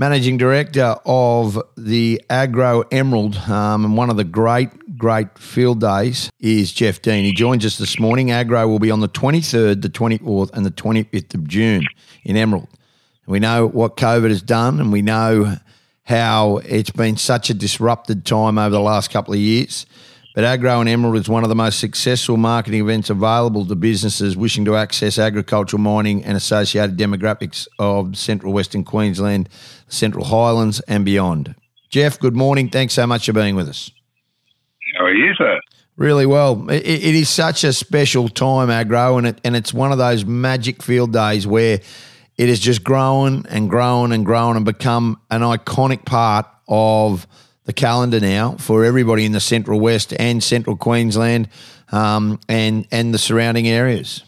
Managing Director of the Ag Grow Emerald, um, and one of the great, great field days is Geoff Dein. He joins us this morning. Ag Grow will be on the 23rd, the 24th, and the 25th of June in Emerald. We know what COVID has done, and we know how it's been such a disrupted time over the last couple of years. But Ag Grow and Emerald is one of the most successful marketing events available to businesses wishing to access agricultural mining and associated demographics of central Western Queensland, Central Highlands, and beyond. Geoff, good morning. Thanks so much for being with us. How are you, sir? Really well. it, it is such a special time, Ag Grow, and it, and it's one of those magic field days where it has just grown and grown and grown and become an iconic part of – the calendar now for everybody in the Central West and Central Queensland um, and and the surrounding areas.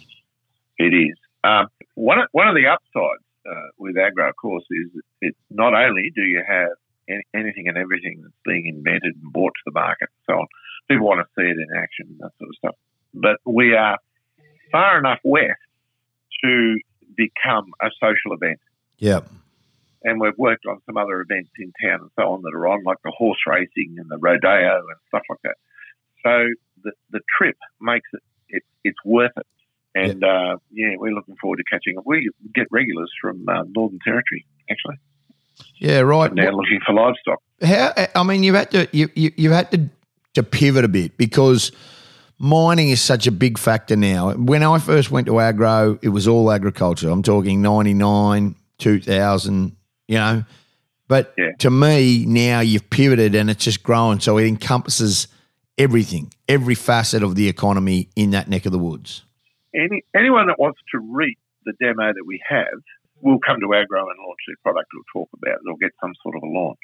It is um, one of, one of the upsides uh, with Ag Grow, of course, is it's not only do you have any, anything and everything that's being invented and brought to the market, so on. People want to see it in action and that sort of stuff. But we are far enough west to become a social event. Yep and we've worked on some other events in town and so on that are on, like the horse racing and the rodeo and stuff like that. So the the trip makes it, it it's worth it. And uh, yeah, we're looking forward to catching up. We get regulars from uh, Northern Territory, actually. Yeah, right. now looking for livestock. How? I mean, you've had to you, you you've had to to pivot a bit because mining is such a big factor now. When I first went to Ag Grow, it was all agriculture. I'm talking 99, 2000, you know. But yeah. to me, now you've pivoted and it's just grown. So it encompasses everything, every facet of the economy in that neck of the woods. Any, anyone that wants to read the demo that we have will come to Ag Grow and launch their product or talk about it or get some sort of a launch.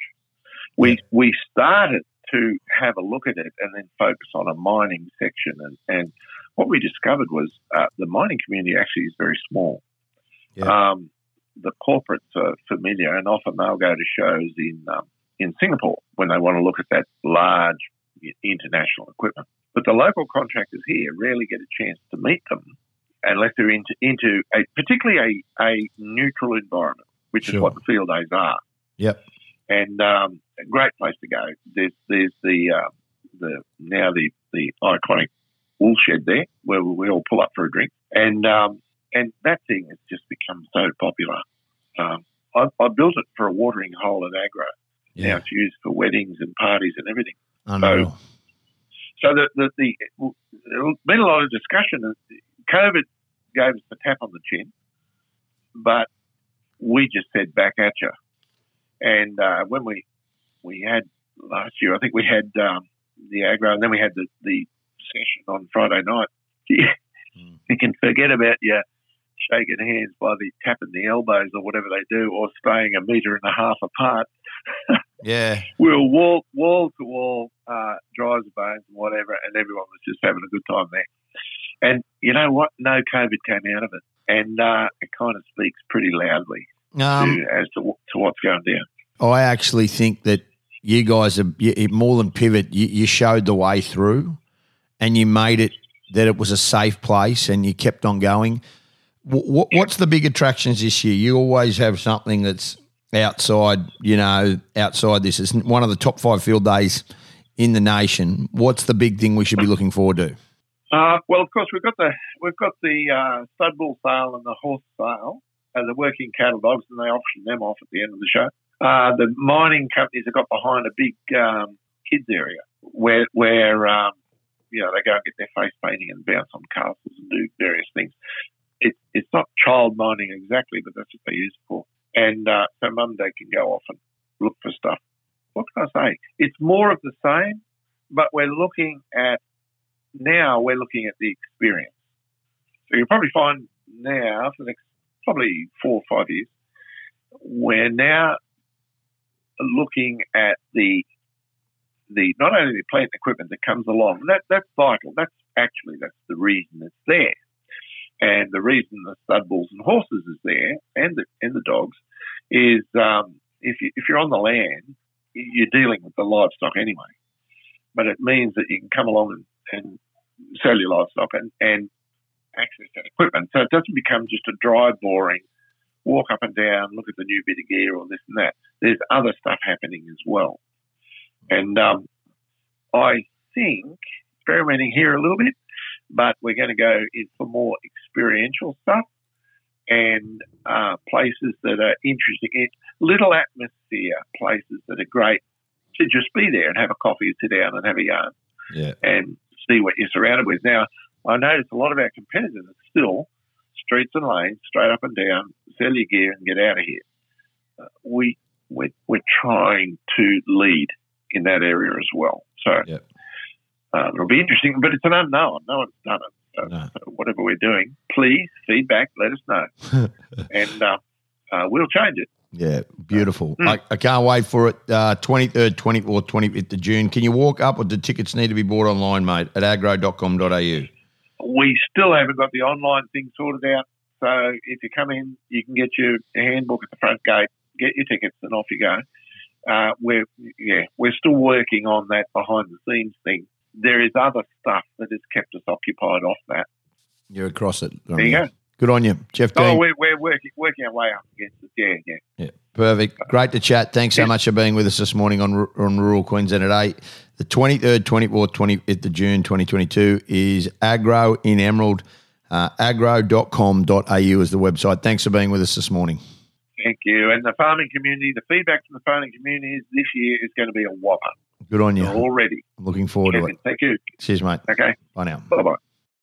We, yeah. we started to have a look at it and then focus on a mining section. And, and what we discovered was uh, the mining community actually is very small. Yeah. Um, the corporates are familiar, and often they'll go to shows in um, in Singapore when they want to look at that large international equipment. But the local contractors here rarely get a chance to meet them unless they're into into a particularly a, a neutral environment, which sure. is what the field days are. Yep. And um, a great place to go. There's there's the uh, the now the the iconic wool shed there where we all pull up for a drink, and um, and that thing has just become so popular. Um, I, I, built it for a watering hole at Ag Grow. Yeah. Now it's used for weddings and parties and everything. i So, so the, the, the there's been a lot of discussion. COVID gave us the tap on the chin, but we just said back at you. And uh, when we we had last year, I think we had um, the Ag Grow, and then we had the, the session on Friday night. mm. You can forget about your shaking hands by the tapping the elbows or whatever they do, or staying a metre and a half apart. yeah, we were wall wall to wall, uh, dry as bones and whatever, and everyone was just having a good time there. And you know what? No COVID came out of it, and uh, it kind of speaks pretty loudly um, to, as to, to what's going down. I actually think that you guys are more than pivot. You, you showed the way through, and you made it that it was a safe place, and you kept on going what, what's the big attractions this year? You always have something that's outside, you know, outside this. It's one of the top five field days in the nation. What's the big thing we should be looking forward to? Uh, well, of course, we've got the we've got the uh, stud bull sale and the horse sale, and the working cattle dogs, and they auction them off at the end of the show. Uh, the mining companies have got behind a big um, kids area where where um, you know they go and get their face painting and bounce on castles and do various things it, it's not child mining exactly, but that's what they use it for. And uh, so mum and dad can go off and look for stuff. What can I say? It's more of the same, but we're looking at now we're looking at the experience. So you'll probably find now for the next probably four or five years, we're now looking at the the not only the plant equipment that comes along. That that's vital. That's actually that's the reason it's there. And the reason the stud bulls and horses is there, and the and the dogs, is um, if you, if you're on the land, you're dealing with the livestock anyway. But it means that you can come along and, and sell your livestock and, and access that equipment. So it doesn't become just a dry, boring walk up and down, look at the new bit of gear or this and that. There's other stuff happening as well. And um, I think experimenting here a little bit, but we're going to go in for more experiential stuff and uh, places that are interesting, little atmosphere places that are great to just be there and have a coffee and sit down and have a yarn Yeah. and see what you're surrounded with. Now, I notice a lot of our competitors are still streets and lanes, straight up and down, sell your gear and get out of here. Uh, we we're, we're trying to lead in that area as well. So uh, it'll be interesting, but it's an unknown. No one's done it. No. whatever we're doing, please feedback. Let us know, and uh, uh, we'll change it. Yeah, beautiful. Mm. I, I can't wait for it. Uh, 23rd, 24th, 25th of June. Can you walk up or do tickets need to be bought online, mate, at agro.com.au? We still haven't got the online thing sorted out. So if you come in, you can get your handbook at the front gate, get your tickets, and off you go. Uh, we're yeah, we're still working on that behind the scenes thing. There is other stuff that has kept us occupied off that. You're across it. There you go. Good on you, Geoff Oh, Dein. we're, we're working working our way up against it. Yeah, yeah. Yeah, perfect. Great to chat. Thanks so Yeah. much for being with us this morning on on Rural Queensland at 8. The 23rd, 24th, 25th of June 2022 is Ag Grow in Emerald. Uh, agro.com.au is the website. Thanks for being with us this morning. Thank you. And the farming community, the feedback from the farming community is this year is going to be a whopper Good on you. already. I'm looking forward to it. Thank you. Cheers, mate. Okay. Bye now. Bye bye.